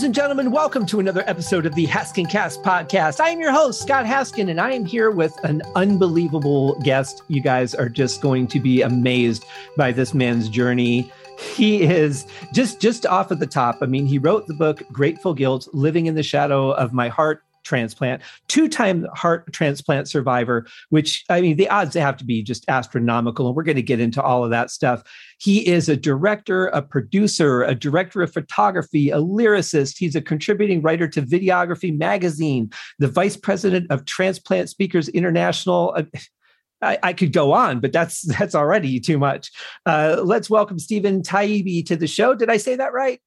Ladies and gentlemen, welcome to another episode of the Haskin Cast podcast. I am your host, Scott Haskin, and I am here with an unbelievable guest. You guys are just going to be amazed by this man's journey. He is just just off at the top. I mean, he wrote the book Grateful Guilt: Living in the Shadow of My Heart transplant, two time heart transplant survivor, which I mean, the odds have to be just astronomical. And we're going to get into all of that stuff. He is a director, a producer, a director of photography, a lyricist. He's a contributing writer to Videography Magazine, the vice president of Transplant Speakers International. I, I, could go on, but that's that's already too much. Uh, let's welcome Stephen Taibbi to the show. Did I say that right?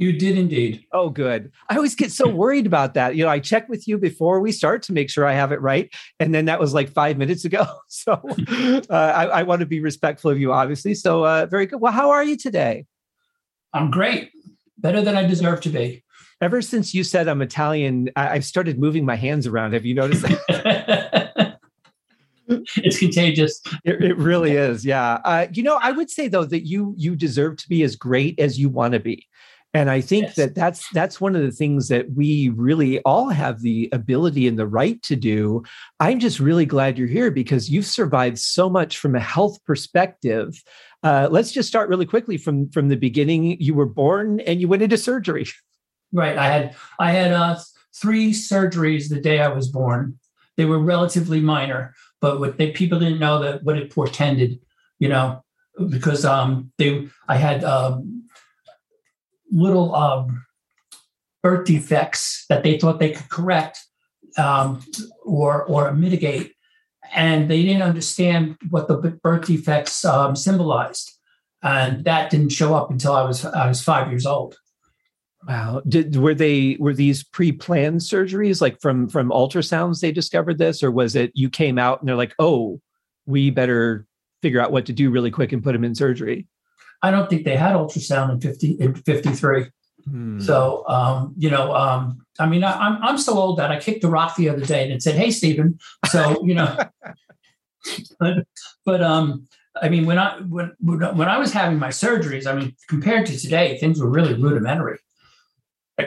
You did indeed. Oh, good. I always get so worried about that. You know, I check with you before we start to make sure I have it right. And then that was like five minutes ago. So uh, I, I, want to be respectful of you, obviously. So uh, very good. Well, how are you today? I'm great. Better than I deserve to be. Ever since you said I'm Italian, I, have started moving my hands around. Have you noticed that? it's contagious. It, it, really is. Yeah. Uh, you know, I would say though that you you deserve to be as great as you want to be and i think yes. that that's that's one of the things that we really all have the ability and the right to do. I'm just really glad you're here because you've survived so much from a health perspective. Uh, let's just start really quickly from from the beginning. You were born and you went into surgery. Right. I had i had uh, three surgeries the day i was born. They were relatively minor but what they people didn't know that what it portended you know because um they i had um little um, birth defects that they thought they could correct um, or or mitigate, and they didn't understand what the birth defects um, symbolized, and that didn't show up until I was I was five years old. Wow. Did were they were these pre-planned surgeries like from from ultrasounds they discovered this or was it you came out and they're like, "Oh, we better figure out what to do really quick and put him in surgery?" I don't think they had ultrasound in 50 in 53. Hmm. So um, you know, um, I mean, I, am I'm, I'm so old that I kicked a rock the other day and it said, "Hey, Stephen." So you know, but, but um, I mean, when I when when I was having my surgeries, I mean, compared to today, things were really rudimentary.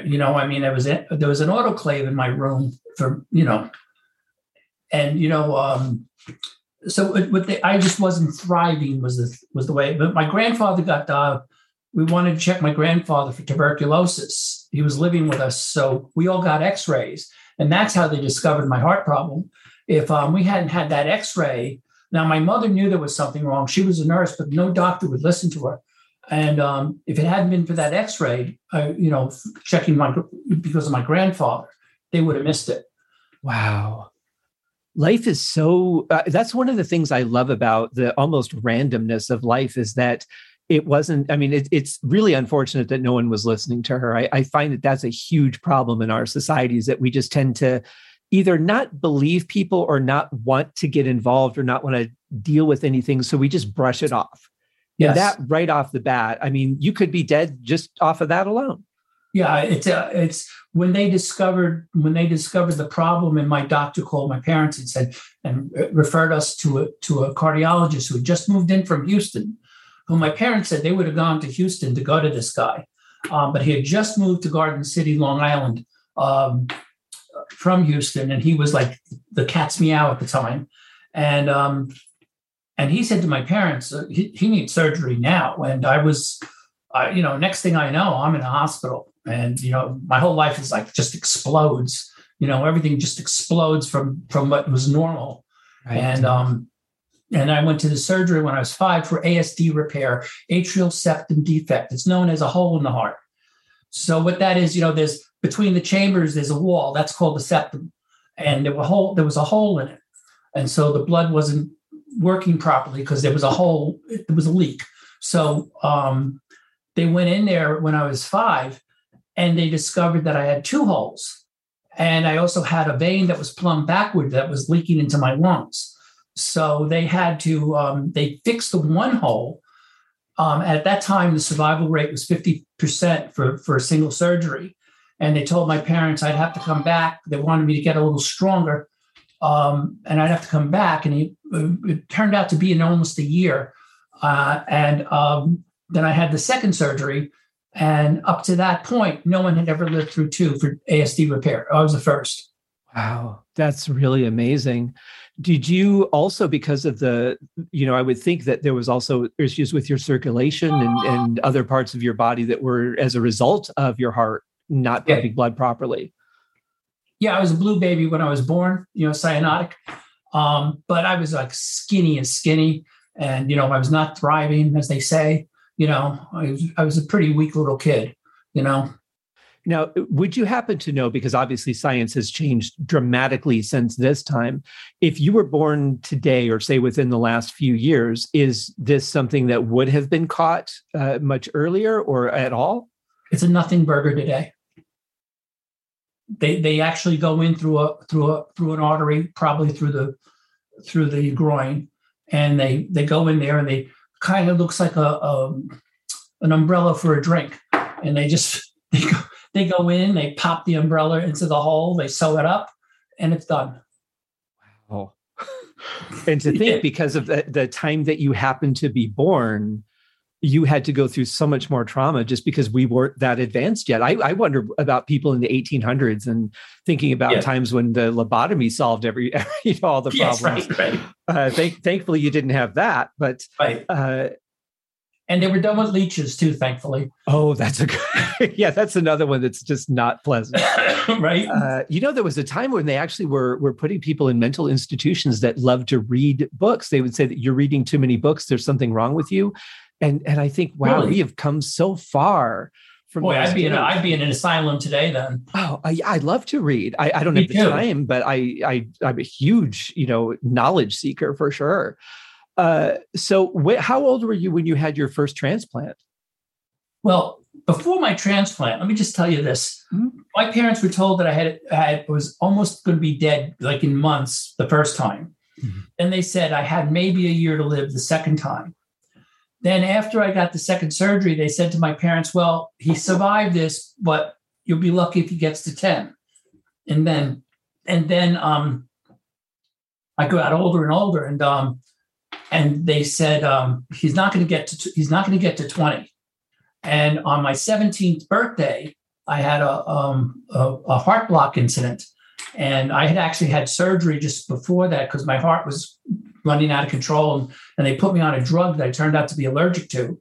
You know, I mean, there was a, there was an autoclave in my room for you know, and you know, um, so what I just wasn't thriving was the was the way. But my grandfather got uh, we wanted to check my grandfather for tuberculosis. He was living with us, so we all got X-rays, and that's how they discovered my heart problem. If um, we hadn't had that X-ray, now my mother knew there was something wrong. She was a nurse, but no doctor would listen to her. And um, if it hadn't been for that X-ray, uh, you know, checking my because of my grandfather, they would have missed it. Wow life is so uh, that's one of the things i love about the almost randomness of life is that it wasn't i mean it, it's really unfortunate that no one was listening to her. I, I find that that's a huge problem in our societies that we just tend to either not believe people or not want to get involved or not want to deal with anything so we just brush it off. Yeah that right off the bat i mean you could be dead just off of that alone yeah it's uh, it's when they discovered when they discovered the problem and my doctor called my parents and said and referred us to a to a cardiologist who had just moved in from houston who my parents said they would have gone to houston to go to this guy. Um, but he had just moved to garden city long island um, from houston and he was like the cat's meow at the time. And um, and he said to my parents uh, he, he needs surgery now. And i was uh, you know next thing i know i'm in a hospital and you know my whole life is like just explodes you know everything just explodes from from what was normal. Right. and um and i went to the surgery when i was five for asd repair atrial septum defect. It's known as a hole in the heart. So what that is you know there's between the chambers there's a wall that's called the septum. And there was a hole there was a hole in it. And so the blood wasn't working properly because there was a hole there was a leak. So um they went in there when i was five and they discovered that I had two holes. And I also had a vein that was plumbed backward that was leaking into my lungs. So they had to, um, they fixed the one hole. Um, at that time, the survival rate was 50% for, for a single surgery. And they told my parents I'd have to come back. They wanted me to get a little stronger. Um, and I'd have to come back. And it, it turned out to be in almost a year. Uh, and um, then I had the second surgery And up to that point, no one had ever lived through two for ASD repair. I was the first. Wow, that's really amazing. Did you also, because of the, you know, I would think that there was also issues with your circulation and, and other parts of your body that were as a result of your heart not pumping yeah. blood properly. Yeah, I was a blue baby when I was born, you know, cyanotic. Um, but I was like skinny and skinny. And, you know, I was not thriving, as they say. You know, I was, I was a pretty weak little kid, you know. Now, would you happen to know, because obviously science has changed dramatically since this time, if you were born today or say within the last few years, is this something that would have been caught uh, much earlier or at all? It's a nothing burger today. They they actually go in through a through a through an artery, probably through the through the groin, and they they go in there and they kind of looks like a, a an umbrella for a drink, and they just they go, they go in, they pop the umbrella into the hole, they sew it up, and it's done. Wow. and to think because of the, the time that you happen to be born, you had to go through so much more trauma just because we weren't that advanced yet. I, I wonder about people in the 1800s and thinking about yeah. times when the lobotomy solved every, every you know, all the problems. Yes, right, right. Uh, thank, thankfully, you didn't have that, but right. Uh, and they were done with leeches too, thankfully. Oh, that's a good, yeah, that's another one that's just not pleasant, right? Uh, you know, there was a time when they actually were were putting people in mental institutions that loved to read books. They would say that you're reading too many books. There's something wrong with you, and and I think, wow, really? we have come so far. From Boy, I'd be in a, I'd be in an asylum today then. Oh, I, I love to read. I, I don't Me have the too. time, but I I I'm a huge you know knowledge seeker for sure. Uh, so, wh- how old were you when you had your first transplant? Well, before my transplant, let me just tell you this: mm-hmm. my parents were told that I had, I was almost going to be dead, like in months, the first time. Mm-hmm. And they said I had maybe a year to live the second time. Then, after I got the second surgery, they said to my parents, "Well, he survived this, but you'll be lucky if he gets to ten. And then, and then, um, I got older and older, and um, and they said um, he's not going to get to he's not going to get to 20 and on my 17th birthday i had a, um, a, a, heart block incident and i had actually had surgery just before that because my heart was running out of control and, and, they put me on a drug that i turned out to be allergic to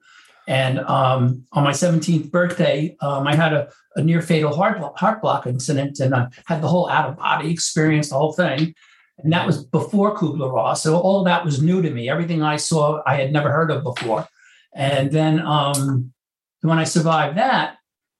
and um, on my 17th birthday um, i had a, a near fatal heart, heart block incident and i had the whole out of body experience the whole thing and that was before Kubler Ross. So all that was new to me. Everything I saw, I had never heard of before. And then um, when I survived that,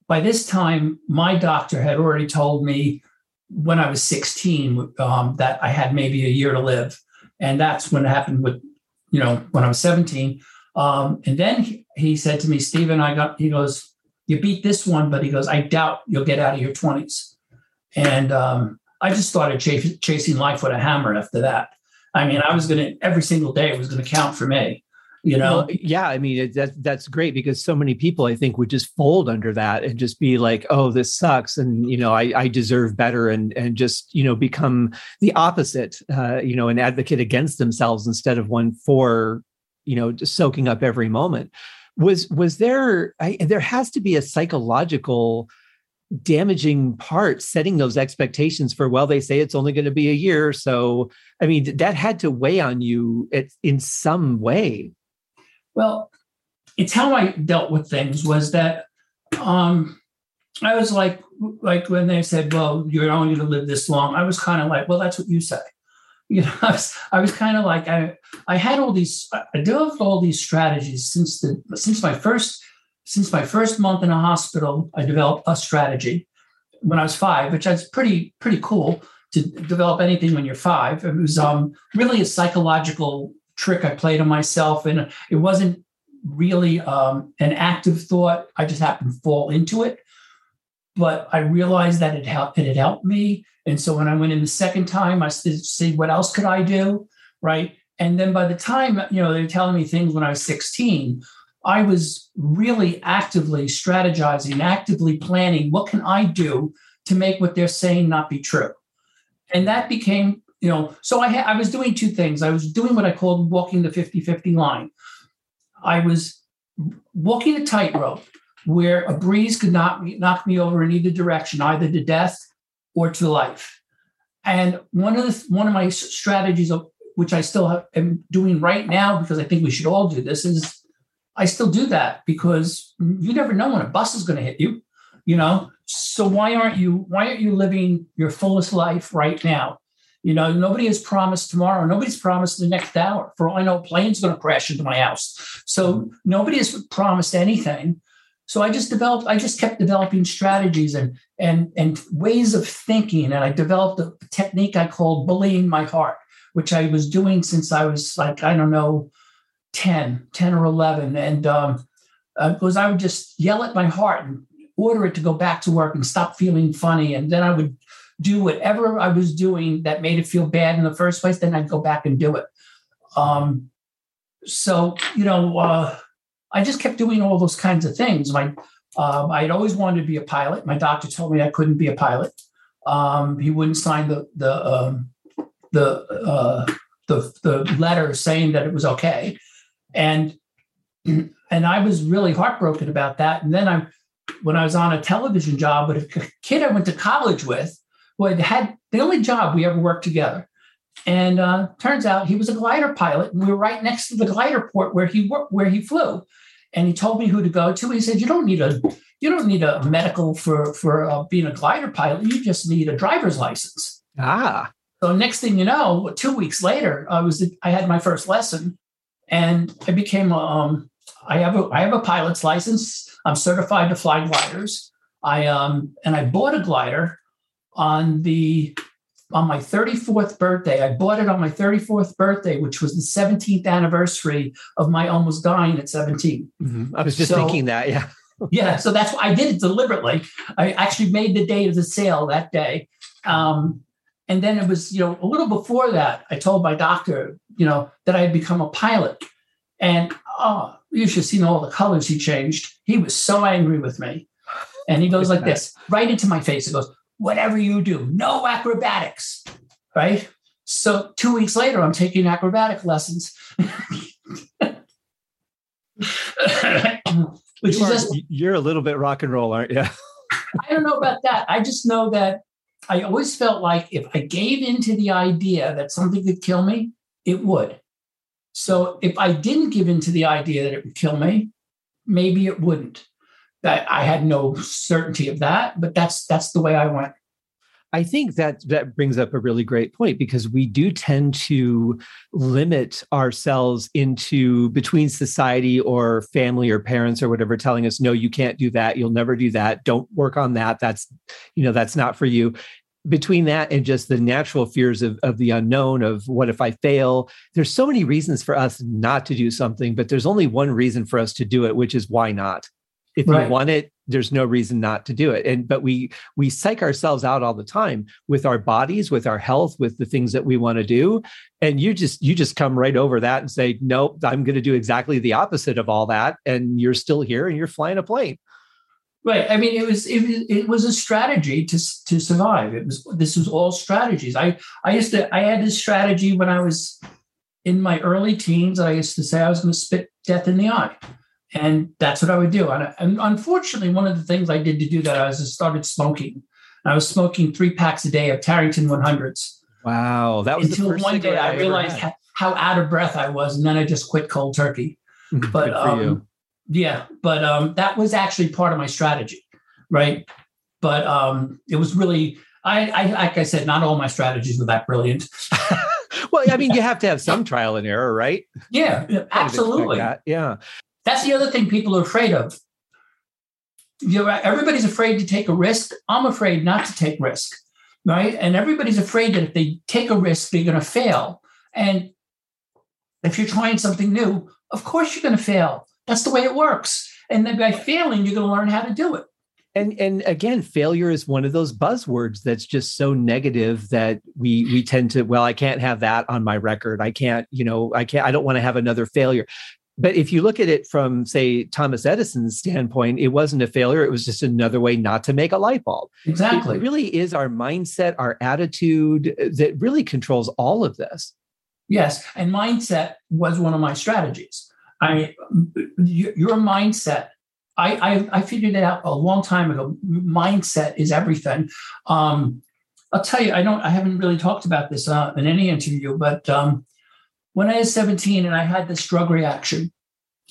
by this time, my doctor had already told me when I was 16 um, that I had maybe a year to live. And that's when it happened with, you know, when I was 17. Um, and then he, he said to me, Stephen, I got, he goes, you beat this one, but he goes, I doubt you'll get out of your 20s. And um, I just started ch- chasing life with a hammer after that. I mean, I was going to every single day was going to count for me. You know, well, yeah. I mean, it, that that's great because so many people, I think, would just fold under that and just be like, "Oh, this sucks," and you know, I, I deserve better, and and just you know, become the opposite. Uh, you know, an advocate against themselves instead of one for you know, just soaking up every moment. Was was there? I, there has to be a psychological damaging part setting those expectations for well they say it's only going to be a year so i mean that had to weigh on you in some way well it's how i dealt with things was that um i was like like when they said well you're only going to live this long i was kind of like well that's what you say you know i was, I was kind of like i i had all these i developed all these strategies since the since my first since my first month in a hospital, I developed a strategy when I was five, which is pretty pretty cool to develop anything when you're five. It was um, really a psychological trick I played on myself, and it wasn't really um, an active thought. I just happened to fall into it, but I realized that it helped. It had helped me, and so when I went in the second time, I said, "See, what else could I do?" Right, and then by the time you know they were telling me things when I was 16 I was really actively strategizing, actively planning what can I do to make what they're saying not be true. And that became, you know, so I, ha- I was doing two things. I was doing what I called walking the 50 50 line. I was walking a tightrope where a breeze could knock me, knock me over in either direction, either to death or to life. And one of the one of my strategies, of, which I still have, am doing right now, because I think we should all do this, is I still do that because you never know when a bus is going to hit you. You know, so why aren't you why aren't you living your fullest life right now? You know, nobody has promised tomorrow. Nobody's promised the next hour. For all I know, a plane's going to crash into my house. So mm-hmm. nobody has promised anything. So I just developed, I just kept developing strategies and and and ways of thinking. And I developed a technique I called bullying my heart, which I was doing since I was like, I don't know, 10, 10 or 11. And um, because uh, I would just yell at my heart and order it to go back to work and stop feeling funny. And then I would do whatever I was doing that made it feel bad in the first place. Then I'd go back and do it. Um, so, you know, uh, I just kept doing all those kinds of things. My, um, I'd always wanted to be a pilot. My doctor told me I couldn't be a pilot. Um, he wouldn't sign the the um, the, uh, the the letter saying that it was okay, and and I was really heartbroken about that. And then I, when I was on a television job with a kid I went to college with, who had had the only job we ever worked together. And uh, turns out he was a glider pilot, and we were right next to the glider port where he worked, where he flew. And he told me who to go to. He said, "You don't need a you don't need a medical for for uh, being a glider pilot. You just need a driver's license." Ah. So next thing you know, two weeks later, I was I had my first lesson, and I became a, um, I have a I have a pilot's license. I'm certified to fly gliders. I um and I bought a glider on the on my 34th birthday. I bought it on my 34th birthday, which was the 17th anniversary of my almost dying at 17. Mm-hmm. I was just so, thinking that, yeah. yeah, so that's why I did it deliberately. I actually made the date of the sale that day. Um, and then it was, you know, a little before that, I told my doctor, you know, that I had become a pilot. And oh, you should have seen all the colors he changed. He was so angry with me. And he goes like this, right into my face. He goes, whatever you do, no acrobatics, right? So two weeks later, I'm taking acrobatic lessons. Which you is are, just, you're a little bit rock and roll, aren't you? I don't know about that. I just know that I always felt like if I gave into the idea that something could kill me, it would. So if I didn't give into the idea that it would kill me, maybe it wouldn't that I had no certainty of that, but that's that's the way I went. I think that that brings up a really great point because we do tend to limit ourselves into between society or family or parents or whatever telling us no you can't do that. You'll never do that. Don't work on that. That's you know that's not for you. Between that and just the natural fears of, of the unknown of what if i fail? There's so many reasons for us not to do something but there's only one reason for us to do it which is why not if right. you want it there's no reason not to do it. And but we we psych ourselves out all the time with our bodies with our health with the things that we want to do. And you just you just come right over that and say nope i'm going to do exactly the opposite of all that and you're still here and you're flying a plane. Right. I mean it was it, it was a strategy to to survive. It was this was all strategies. I i used to i had this strategy when i was in my early teens i used to say i was going to spit death in the eye and that's what I would do. And, and, unfortunately, one of the things I did to do that I was I started smoking. I was smoking three packs a day of Tareyton 100s. Wow, that was until one day I, I realized how, how, out of breath I was, and then I just quit cold turkey. But um, yeah, but um, that was actually part of my strategy, right? But um, it was really, I, I like I said, not all my strategies were that brilliant. well, I mean, you have to have some trial and error, right? Yeah, absolutely. Yeah. That's the other thing people are afraid of. You know, everybody's afraid to take a risk. I'm afraid not to take risk, right? And everybody's afraid that if they take a risk, they're going to fail. And if you're trying something new, of course you're going to fail. That's the way it works. And then by failing, you're going to learn how to do it. And and again, failure is one of those buzzwords that's just so negative that we we tend to well, I can't have that on my record. I can't, you know, I can't. I don't want to have another failure but if you look at it from say thomas edison's standpoint it wasn't a failure. It was just another way not to make a light bulb. Exactly. It really is our mindset our attitude uh, that really controls all of this. Yes and mindset was one of my strategies. I your mindset I, I, I figured it out a long time ago. Mindset is everything. Um, I'll tell you, I don't, I haven't really talked about this uh, in any interview, but um, when I was 17 and I had this drug reaction,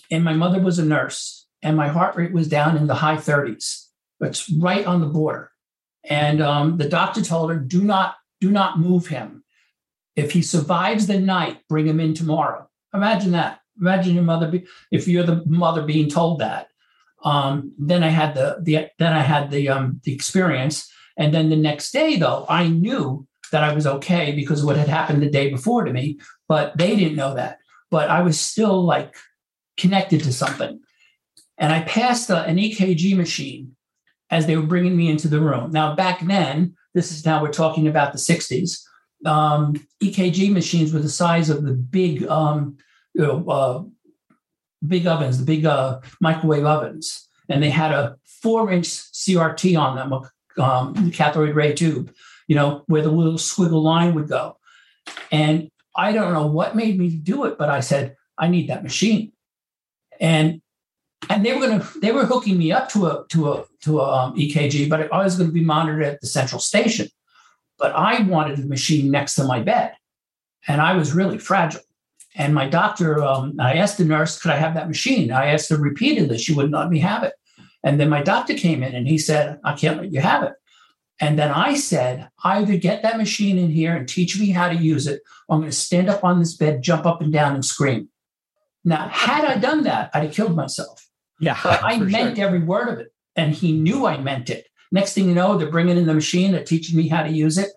and my mother was a nurse, and my heart rate was down in the high 30s. It's right on the border. And um, the doctor told her, "Do not, do not move him. If he survives the night, bring him in tomorrow." Imagine that. Imagine your mother. Be, if you're the mother being told that. Um, then I had the the then I had the um, the experience, and then the next day though I knew that I was okay because of what had happened the day before to me, but they didn't know that. But I was still like connected to something, and I passed a, an EKG machine as they were bringing me into the room. Now back then, this is now we're talking about the '60s. Um, EKG machines were the size of the big um, you know, uh, big ovens, the big uh, microwave ovens, and they had a four-inch CRT on them, a um, cathode ray tube, you know, where the little squiggle line would go. And I don't know what made me do it, but I said I need that machine, and and they were going to they were hooking me up to a to a to a um, EKG, but I was going to be monitored at the central station. But I wanted the machine next to my bed, and I was really fragile. And my doctor, um, I asked the nurse, could I have that machine? I asked her repeatedly. She wouldn't let me have it. And then my doctor came in and he said, I can't let you have it. And then I said, either get that machine in here and teach me how to use it, or I'm going to stand up on this bed, jump up and down, and scream. Now, had I done that, I'd have killed myself. Yeah. But I meant sure. every word of it. And he knew I meant it. Next thing you know, they're bringing in the machine, they're teaching me how to use it.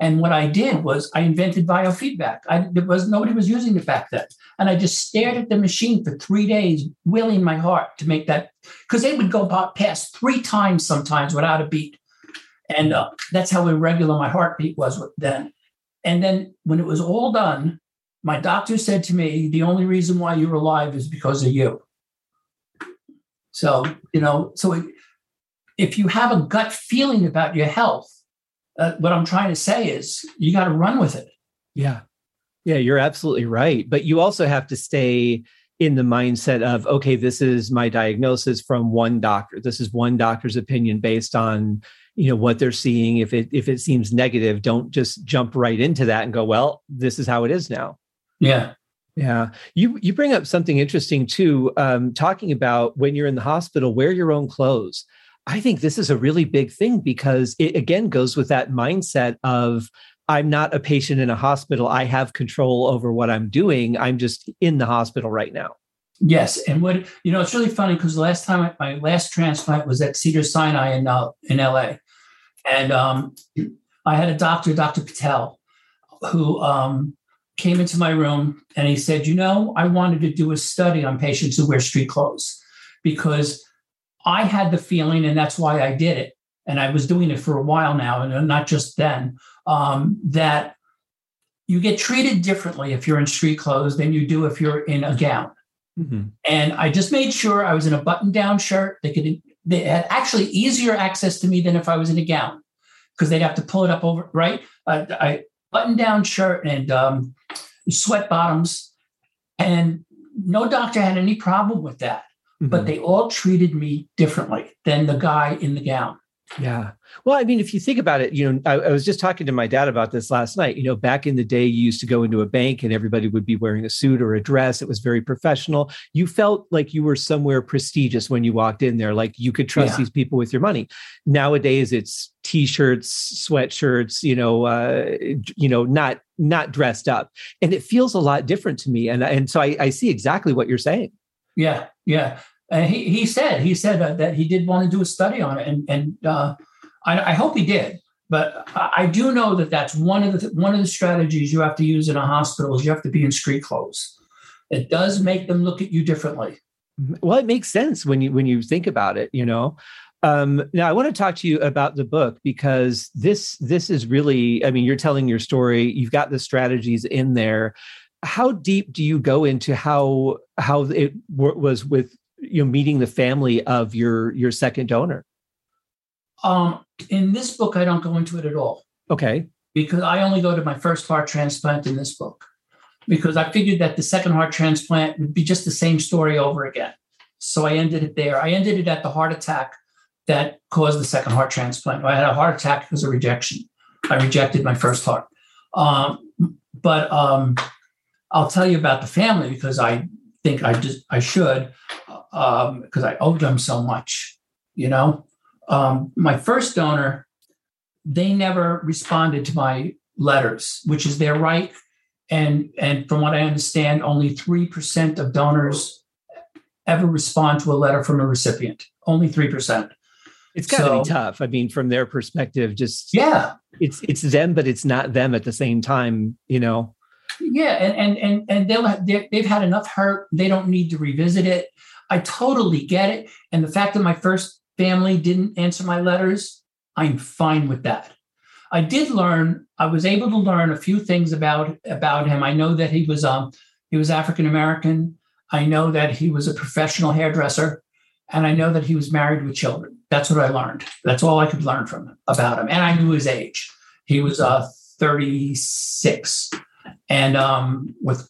And what I did was I invented biofeedback. I there was nobody was using it back then. And I just stared at the machine for three days, willing my heart to make that because they would go past three times sometimes without a beat. And uh, that's how irregular my heartbeat was then. And then when it was all done, my doctor said to me, the only reason why you're alive is because of you. So, you know, so it, if you have a gut feeling about your health, uh, what I'm trying to say is you got to run with it. Yeah. Yeah, you're absolutely right. But you also have to stay in the mindset of, okay, this is my diagnosis from one doctor. This is one doctor's opinion based on you know what they're seeing if it if it seems negative don't just jump right into that and go well this is how it is now yeah yeah you you bring up something interesting too um, talking about when you're in the hospital wear your own clothes I think this is a really big thing because it again goes with that mindset of I'm not a patient in a hospital. I have control over what I'm doing. I'm just in the hospital right now. Yes, and what you know, it's really funny because the last time I, my last transplant was at Cedar Sinai in uh, in LA, and um, I had a doctor, Dr. Patel, who um, came into my room and he said, "You know, I wanted to do a study on patients who wear street clothes because I had the feeling, and that's why I did it. And I was doing it for a while now, and not just then, um, that you get treated differently if you're in street clothes than you do if you're in a gown. Mm-hmm. And I just made sure I was in a button down shirt. They could, they had actually easier access to me than if I was in a gown because they'd have to pull it up over, right? Uh, I button down shirt and um, sweat bottoms. And no doctor had any problem with that mm-hmm. but they all treated me differently than the guy in the gown. Yeah. Well, I mean, if you think about it, you know, I, I, was just talking to my dad about this last night. You know, back in the day, you used to go into a bank and everybody would be wearing a suit or a dress. It was very professional. You felt like you were somewhere prestigious when you walked in there, like you could trust yeah. these people with your money. Nowadays, it's t-shirts, sweatshirts, you know, uh, you know, not not dressed up, and it feels a lot different to me. And and so I, I see exactly what you're saying. Yeah, yeah. And he, he said he said that he did want to do a study on it, and and uh, I, I, hope he did. But I do know that that's one of the one of the strategies you have to use in a hospital is you have to be in street clothes. It does make them look at you differently. Well, it makes sense when you when you think about it. You know, um, now I want to talk to you about the book because this this is really. I mean, you're telling your story. You've got the strategies in there. How deep do you go into how how it w- was with you know meeting the family of your your second donor? Um, in this book, I don't go into it at all. Okay. Because I only go to my first heart transplant in this book, because I figured that the second heart transplant would be just the same story over again. So I ended it there. I ended it at the heart attack that caused the second heart transplant. I had a heart attack because of rejection. I rejected my first heart. Um, but um, I'll tell you about the family because I think I just I should because um, I owed them so much. You know, um, my first donor, they never responded to my letters, which is their right. And and from what I understand, only three percent of donors ever respond to a letter from a recipient. Only three percent. It's got to so, be tough. I mean, from their perspective, just yeah, it's it's them, but it's not them at the same time. You know. Yeah, and and and and they'll have, they've had enough hurt. They don't need to revisit it. I totally get it. And the fact that my first family didn't answer my letters, I'm fine with that. I did learn. I was able to learn a few things about about him. I know that he was um he was African American. I know that he was a professional hairdresser, and I know that he was married with children. That's what I learned. That's all I could learn from him about him. And I knew his age. He was uh, 36 and um, with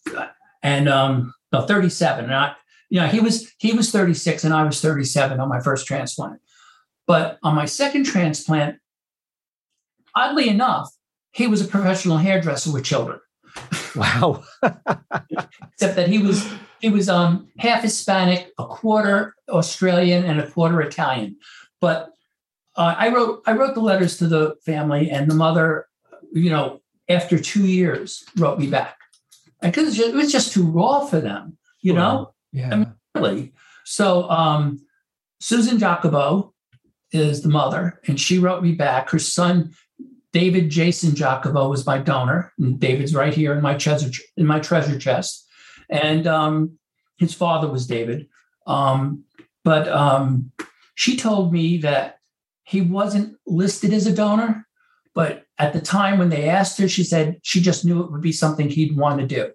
and um, no, 37. And I, you know, he was he was 36 and I was 37 on my first transplant. But on my second transplant, oddly enough, he was a professional hairdresser with children. Wow. Except that he was he was um half Hispanic, a quarter Australian, and a quarter Italian. But uh, I wrote I wrote the letters to the family, and the mother, you know, after two years, wrote me back because it was just too raw for them, you know. Yeah. Really. So um, Susan Jacobo is the mother, and she wrote me back. Her son David Jason Jacobo was my donor. And David's right here in my treasure in my treasure chest, and um, his father was David. Um, but um, she told me that he wasn't listed as a donor, but at the time when they asked her, she said she just knew it would be something he'd want to do.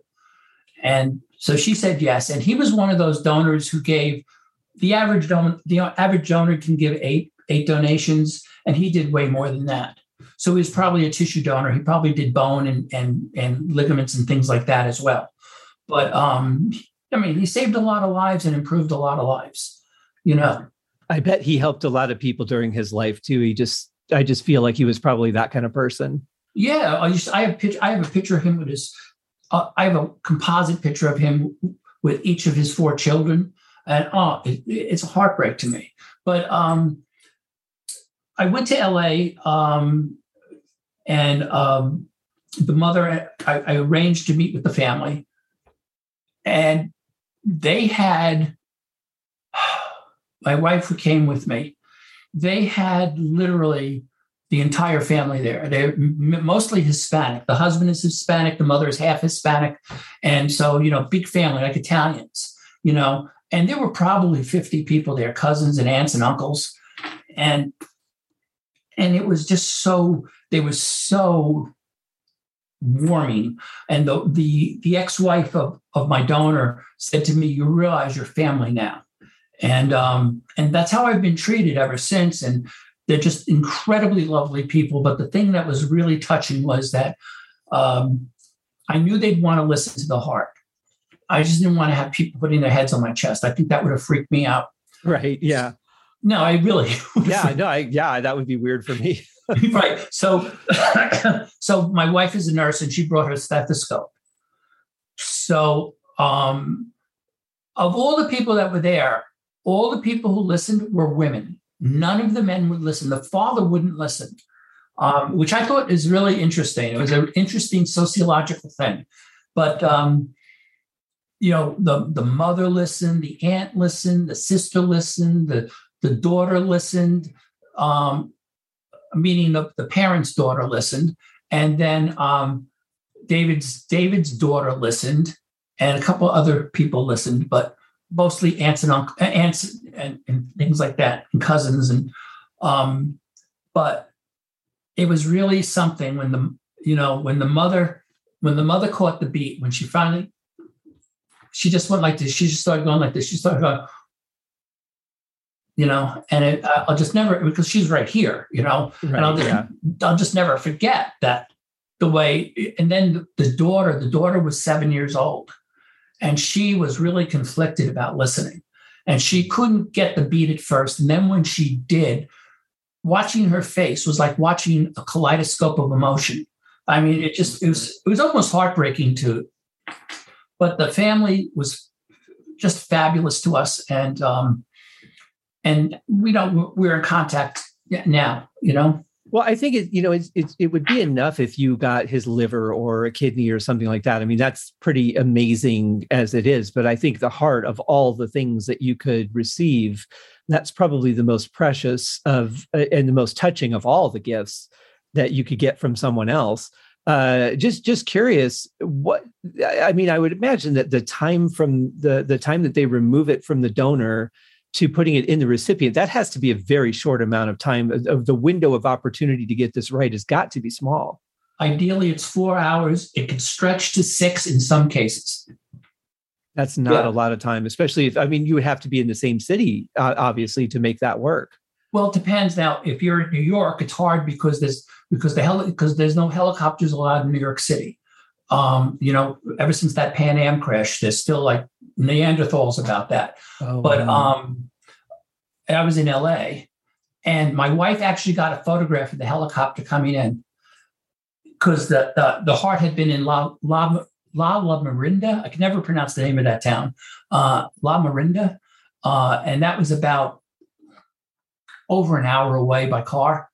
And so she said yes. And he was one of those donors who gave the average donor, the average donor can give eight, eight donations, and he did way more than that. So he was probably a tissue donor. He probably did bone and and and ligaments and things like that as well. But um, I mean, he saved a lot of lives and improved a lot of lives. You know. I bet he helped a lot of people during his life too. He just, I just feel like he was probably that kind of person. Yeah, I just, I have picture, I have a picture of him with his, uh, I have a composite picture of him with each of his four children, and oh, it, it's a heartbreak to me. But um, I went to LA, um, and um, the mother, I, I arranged to meet with the family, and they had my wife who came with me, they had literally the entire family there. They're mostly Hispanic. The husband is Hispanic, the mother is half Hispanic. And so, you know, big family, like Italians, you know, and there were probably 50 people there, cousins and aunts and uncles. And and it was just so they were so warming. And the the the ex-wife of, of my donor said to me, You realize you're family now and um, and that's how I've been treated ever since. And they're just incredibly lovely people. But the thing that was really touching was that um, I knew they'd want to listen to the heart. I just didn't want to have people putting their heads on my chest. I think that would have freaked me out. Right. Yeah. No, I really. yeah. No. I, yeah. That would be weird for me. right. So, so my wife is a nurse, and she brought her stethoscope. So, um, of all the people that were there, all the people who listened were women. None of the men would listen. The father wouldn't listen, um, which I thought is really interesting. It was an interesting sociological thing. But um, you know, the the mother listened, the aunt listened, the sister listened, the the daughter listened, um, meaning the, the parents' daughter listened, and then um, David's David's daughter listened, and a couple other people listened, but mostly aunts and uncles, aunts and, and, things like that, and cousins. And um, but it was really something when the you know when the mother when the mother caught the beat when she finally she just went like this. She just started going like this. She started going, you know, and it, I'll just never because she's right here, you know, right, and I'll just, yeah. I'll just never forget that the way. And then the daughter, the daughter was seven years old, and she was really conflicted about listening. and she couldn't get the beat at first. And then when she did, watching her face was like watching a kaleidoscope of emotion. I mean, it just it was it was almost heartbreaking to, but the family was just fabulous to us, and um, and we don't we're in contact now, you know. Well, I think it, you know, it's, it's, it would be enough if you got his liver or a kidney or something like that. I mean, that's pretty amazing as it is. But I think the heart of all the things that you could receive, that's probably the most precious of uh, and the most touching of all the gifts that you could get from someone else. Uh, just just curious, what I mean, I would imagine that the time from the the time that they remove it from the donor to putting it in the recipient, that has to be a very short amount of time. Of the window of opportunity to get this right has got to be small. Ideally, it's four hours. It can stretch to six in some cases. That's not yeah. a lot of time, especially if I mean you would have to be in the same city, uh, obviously, to make that work. Well, it depends. Now, if you're in New York, it's hard because there's because the hell because there's no helicopters allowed in New York City. Um, you know, ever since that Pan Am crash, there's still like Neanderthals about that. Oh, but wow. um, I was in LA, and my wife actually got a photograph of the helicopter coming in because the, the the heart had been in La La La La Marinda. I can never pronounce the name of that town. Uh, La Marinda, uh, and that was about over an hour away by car,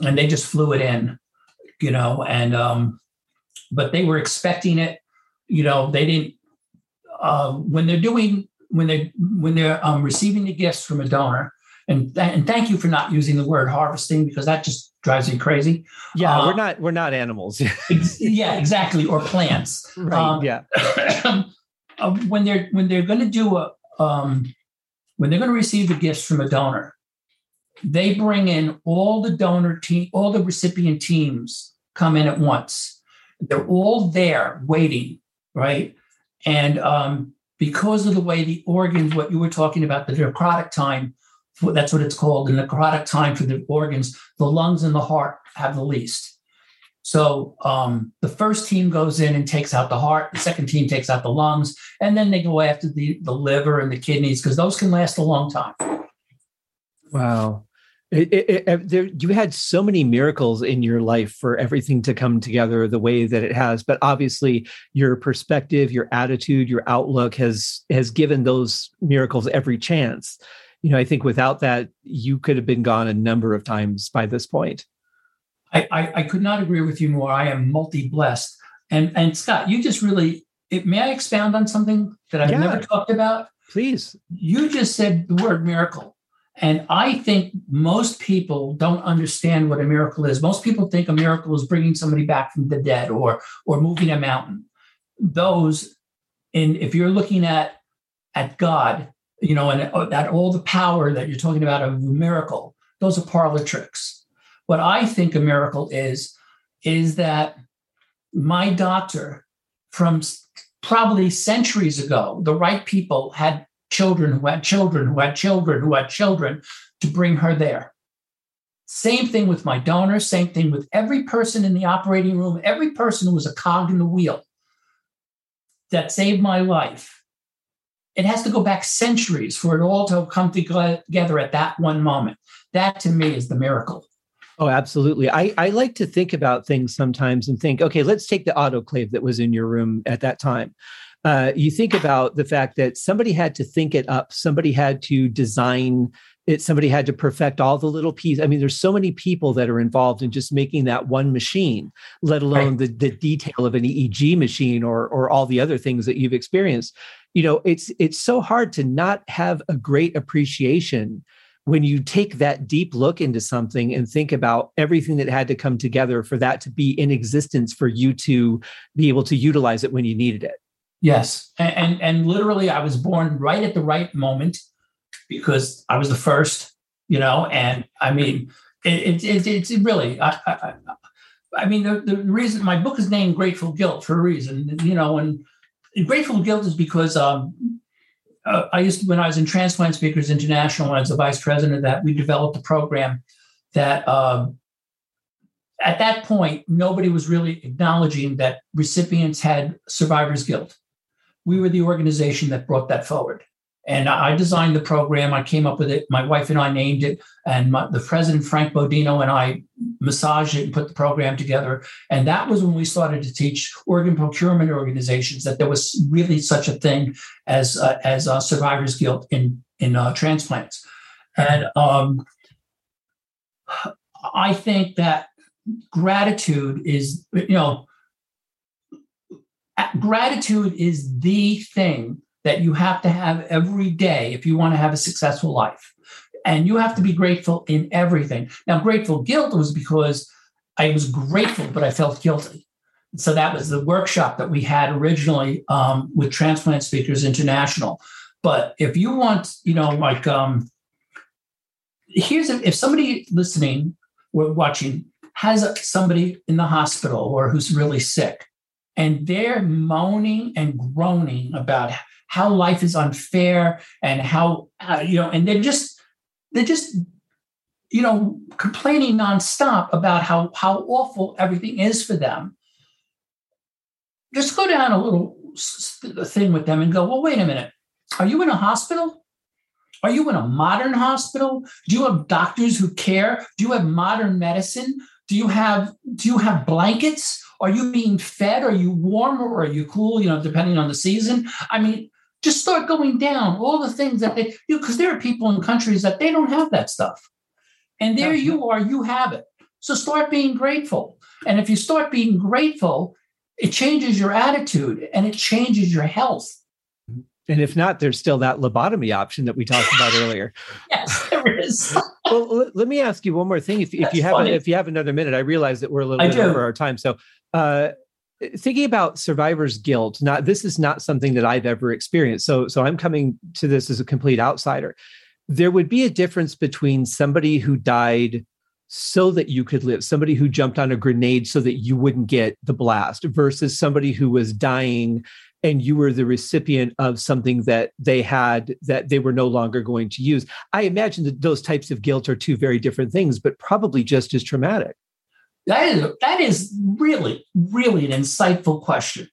and they just flew it in, you know, and um, but they were expecting it. You know, they didn't uh, when they're doing when they when they're um, receiving the gifts from a donor. And, th- and thank you for not using the word harvesting because that just drives me crazy. Yeah, uh, we're not we're not animals. ex- yeah, exactly, or plants. Right. Um, yeah. uh, when they're when they're going to do a um, when they're going to receive the gifts from a donor, they bring in all the donor team, all the recipient teams come in at once. They're all there waiting, right? And um, because of the way the organs, what you were talking about, the necrotic time, that's what it's called, the necrotic time for the organs, the lungs and the heart have the least. So um, the first team goes in and takes out the heart, the second team takes out the lungs, and then they go after the, the liver and the kidneys because those can last a long time. Wow. It, it, it, there, you had so many miracles in your life for everything to come together the way that it has but obviously your perspective your attitude your outlook has has given those miracles every chance. You know i think without that you could have been gone a number of times by this point. I i, I could not agree with you more. I am multi blessed and and scott you just really may i expound on something that i've yeah. never talked about? Please. You just said the word miracle and I think most people don't understand what a miracle is. Most people think a miracle is bringing somebody back from the dead or or moving a mountain. Those, and if you're looking at at God, you know, and uh, that all the power that you're talking about of a miracle, those are parlor tricks. What I think a miracle is is that my doctor from probably centuries ago, the right people had children who had children who had children who had children to bring her there. Same thing with my donor, same thing with every person in the operating room, every person who was a cog in the wheel that saved my life. It has to go back centuries for it all to come together at that one moment. That to me is the miracle. Oh, absolutely. I, I like to think about things sometimes and think, okay, let's take the autoclave that was in your room at that time uh, you think about the fact that somebody had to think it up, somebody had to design it, somebody had to perfect all the little pieces. I mean, there's so many people that are involved in just making that one machine, let alone right. the, the detail of an EEG machine or or all the other things that you've experienced. You know, it's it's so hard to not have a great appreciation when you take that deep look into something and think about everything that had to come together for that to be in existence for you to be able to utilize it when you needed it. Yes, and, and, and literally, I was born right at the right moment because I was the first, you know. And I mean, it, it, it it's really, I, I, I mean, the, the reason my book is named Grateful Guilt for a reason, you know. And Grateful Guilt is because um, uh, I used to, when I was in Transplant Speakers International, when I was the vice president of that, we developed a program that um, at that point nobody was really acknowledging that recipients had survivor's guilt we were the organization that brought that forward. And I designed the program. I came up with it. My wife and I named it. And my, the president, Frank Bodino, and I massaged it and put the program together. And that was when we started to teach organ procurement organizations that there was really such a thing as uh, as uh, survivor's guilt in in uh, transplants. And um, I think that gratitude is, you know, gratitude is the thing that you have to have every day if you want to have a successful life. And you have to be grateful in everything. Now, grateful guilt was because I was grateful, but I felt guilty. So that was the workshop that we had originally um, with Transplant Speakers International. But if you want, you know, like, um, here's a, if somebody listening or watching has somebody in the hospital or who's really sick, and they're moaning and groaning about how life is unfair and how uh, you know and they're just they're just you know complaining nonstop about how how awful everything is for them. Just go down a little thing with them and go well wait a minute. Are you in a hospital? Are you in a modern hospital? Do you have doctors who care? Do you have modern medicine? Do you have do you have blankets are you being fed are you warm or are you cool you know depending on the season i mean just start going down all the things that they you because there are people in countries that they don't have that stuff. And there you are, you have it. So start being grateful. And if you start being grateful, it changes your attitude and it changes your health. Mm-hmm. And if not, there's still that lobotomy option that we talked about earlier. yes, well, let me ask you one more thing. If, if you have if you have another minute, I realize that we're a little I bit do. over our time. So, uh, thinking about survivor's guilt not this is not something that i've ever experienced so so i'm coming to this as a complete outsider there would be a difference between somebody who died so that you could live somebody who jumped on a grenade so that you wouldn't get the blast versus somebody who was dying and you were the recipient of something that they had that they were no longer going to use i imagine that those types of guilt are two very different things but probably just as traumatic that is that is really really an insightful question,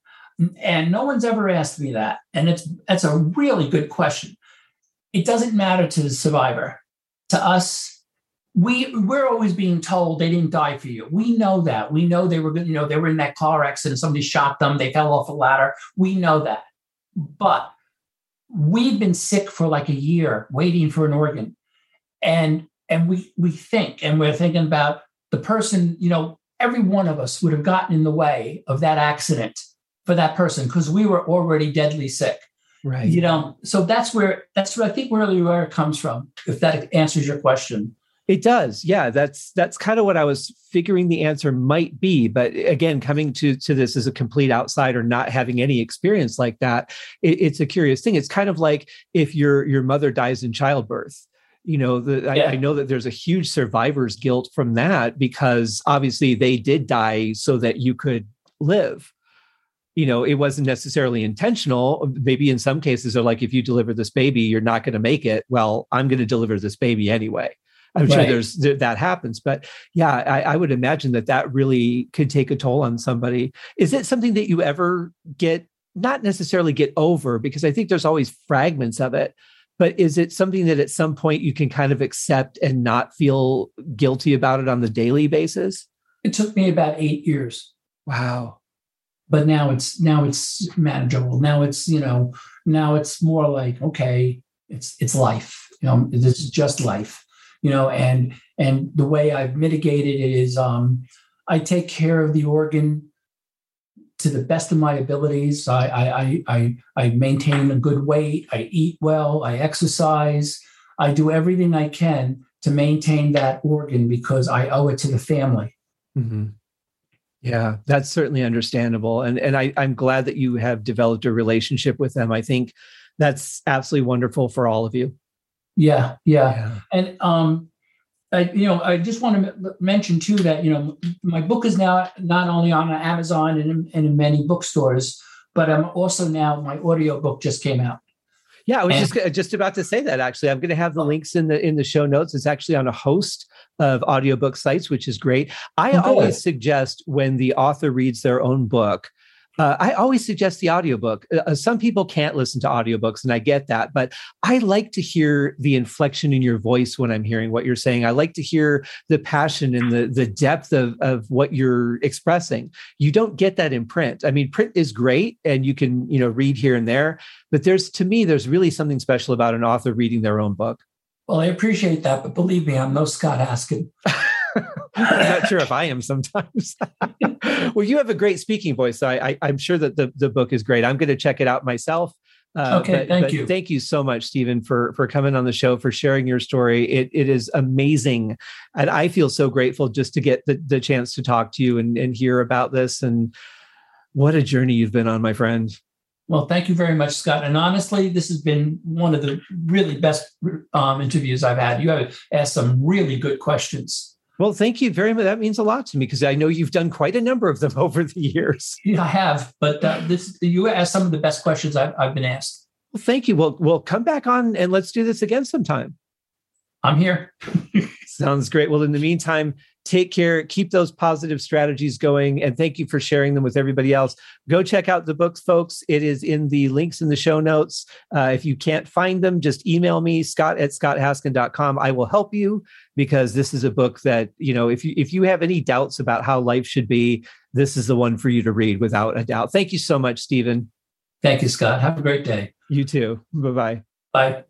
and no one's ever asked me that, and it's that's a really good question. It doesn't matter to the survivor. To us, we we're always being told they didn't die for you. We know that. We know they were you know they were in that car accident. Somebody shot them. They fell off a ladder. We know that, but we've been sick for like a year waiting for an organ, and and we we think and we're thinking about the person, you know, every one of us would have gotten in the way of that accident for that person because we were already deadly sick. Right. You know, so that's where that's where I think really where it comes from, if that answers your question. It does. Yeah, that's that's kind of what I was figuring the answer might be. But again, coming to to this as a complete outsider, not having any experience like that, it, it's a curious thing. It's kind of like if your your mother dies in childbirth you know the, yeah. I, I, know that there's a huge survivor's guilt from that because obviously they did die so that you could live you know it wasn't necessarily intentional maybe in some cases they're like if you deliver this baby you're not going to make it well i'm going to deliver this baby anyway i'm right. sure there's that happens but yeah I, I would imagine that that really could take a toll on somebody. Is it something that you ever get not necessarily get over because i think there's always fragments of it but is it something that at some point you can kind of accept and not feel guilty about it on the daily basis? It took me about eight years. Wow. But now it's now it's manageable. Now it's you know now it's more like okay it's it's life you know this is just life you know and and the way i've mitigated it is um i take care of the organ to the best of my abilities. I, I, I, I, maintain a good weight. I eat well. I exercise. I do everything I can to maintain that organ because I owe it to the family. Mm-hmm. Yeah, that's certainly understandable, and and I, I'm glad that you have developed a relationship with them. I think that's absolutely wonderful for all of you. Yeah, yeah, yeah. and um, I, you know, I just want to mention too that you know my book is now not only on Amazon and in, and in many bookstores, but I'm also now my audio book just came out. Yeah, I was and, just just about to say that actually. I'm going to have the links in the in the show notes. It's actually on a host of audiobook sites, which is great. I okay. always suggest when the author reads their own book, Uh, I always suggest the audiobook. Uh, uh, some people can't listen to audiobooks, and I get that, but I like to hear the inflection in your voice when I'm hearing what you're saying. I like to hear the passion and the, the depth of, of what you're expressing. You don't get that in print. I mean, print is great and you can, you know, read here and there, but there's to me, there's really something special about an author reading their own book. Well, I appreciate that, but believe me, I'm no Scott Haskin. I'm not sure if I am sometimes. well, you have a great speaking voice. So I, I, am sure that the, the book is great. I'm going to check it out myself. Uh, okay, but, thank but you. Thank you so much, Stephen, for for coming on the show, for sharing your story. It it is amazing, and I feel so grateful just to get the, the chance to talk to you and, and hear about this. And what a journey you've been on, my friend. Well, thank you very much, Scott. And honestly, this has been one of the really best um, interviews I've had. You have asked some really good questions. Well, thank you very much. That means a lot to me because I know you've done quite a number of them over the years. Yeah, I have, but uh, this you asked some of the best questions I've, I've been asked. Well, thank you. Well, we'll come back on and let's do this again sometime. I'm here. Sounds great. Well, in the meantime, take care, keep those positive strategies going, and thank you for sharing them with everybody else. Go check out the books, folks. It is in the links in the show notes. Uh, if you can't find them, just email me, scott at scotthaskin.com. I will help you because this is a book that, you know, if you if you have any doubts about how life should be, this is the one for you to read without a doubt. Thank you so much, Stephen. Thank you, Scott. Have a great day. You too. Bye-bye. Bye.